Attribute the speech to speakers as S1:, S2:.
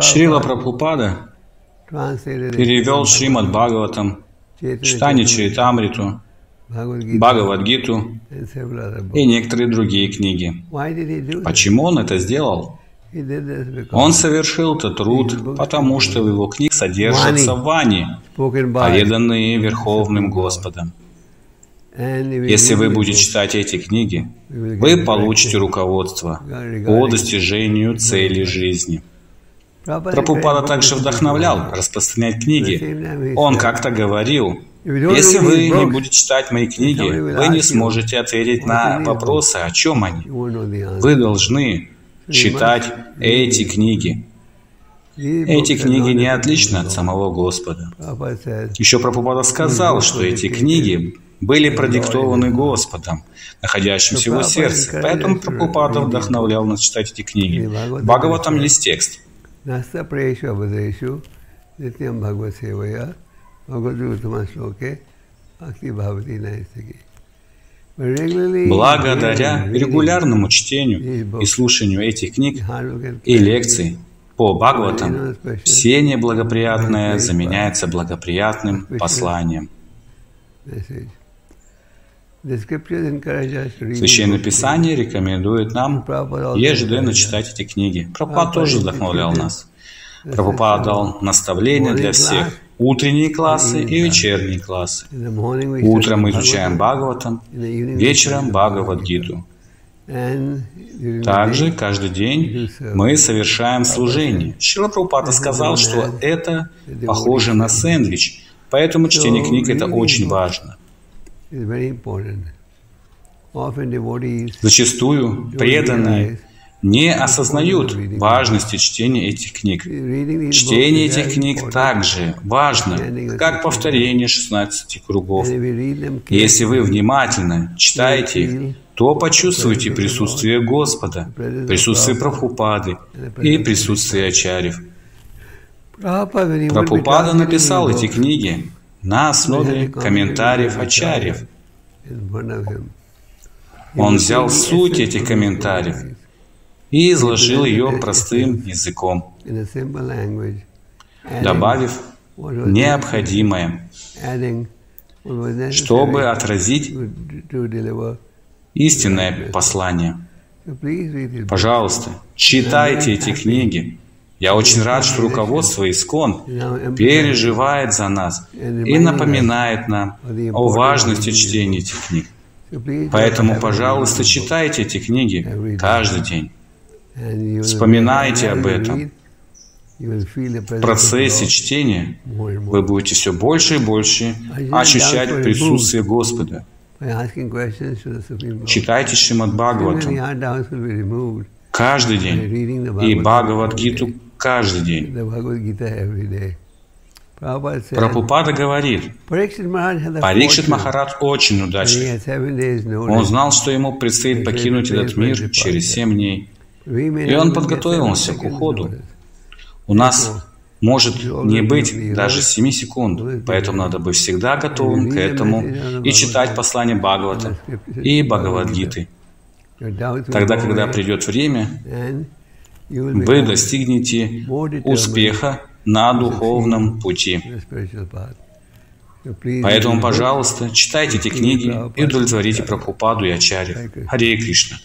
S1: Шрила Прабхупада. Перевел Шримад Бхагаватам, Читание Чаритамриту, Бхагавадгиту. И некоторые другие книги. Почему он это сделал? Он совершил этот труд, потому что в его книг содержатся вани, поведанные Верховным Господом. Если вы будете читать эти книги, вы получите руководство по достижению цели жизни. Прабхупада также вдохновлял распространять книги. Он как-то говорил, если вы не будете читать мои книги, вы не сможете ответить на вопросы, о чем они. Вы должны читать эти книги. Эти книги не отличны от самого Господа. Еще Прабхупада сказал, что эти книги были продиктованы Господом, находящимся в его сердце. Поэтому Прабхупада вдохновлял нас читать эти книги. В Бхагаватам есть текст. Благодаря регулярному чтению и слушанию этих книг и лекций по Бхагаватам, все неблагоприятное заменяется благоприятным посланием. Священное Писание рекомендует нам ежедневно читать эти книги. Прабхупад тоже вдохновлял нас. Прабхупад дал наставления для всех. Утренние классы и вечерние классы. Утром мы изучаем Бхагаватам, вечером Бхагавадгиту. Также каждый день мы совершаем служение. Шила Прабхупада сказал, что это похоже на сэндвич, поэтому чтение книг это очень важно. Зачастую преданные не осознают важности чтения этих книг. Чтение этих книг также важно, как повторение 16 кругов. Если вы внимательно читаете их, то почувствуете присутствие Господа, присутствие Прабхупады и присутствие Ачарьев. Прабхупада написал эти книги на основе комментариев Ачарьев. Он взял суть этих комментариев и изложил ее простым языком, добавив необходимое, чтобы отразить истинное послание. Пожалуйста, читайте эти книги. Я очень рад, что руководство Искон переживает за нас и напоминает нам о важности чтения этих книг. Поэтому, пожалуйста, читайте эти книги каждый день. Вспоминайте об этом. В процессе чтения вы будете все больше и больше ощущать присутствие Господа. Читайте Шримад Бхагаватам каждый день и Бхагавадгиту каждый день. Прабхупада говорит, Парикшит Махарадж очень удачлив. Он знал, что ему предстоит покинуть этот мир через семь дней. И он подготовился к уходу. У нас может не быть даже 7 секунд, поэтому надо быть всегда готовым к этому и читать послание Бхагавата и Бхагавадгиты. Тогда, когда придет время, вы достигнете успеха на духовном пути. Поэтому, пожалуйста, читайте эти книги и удовлетворите Прабхупаду и Ачарьев. Харе Кришна.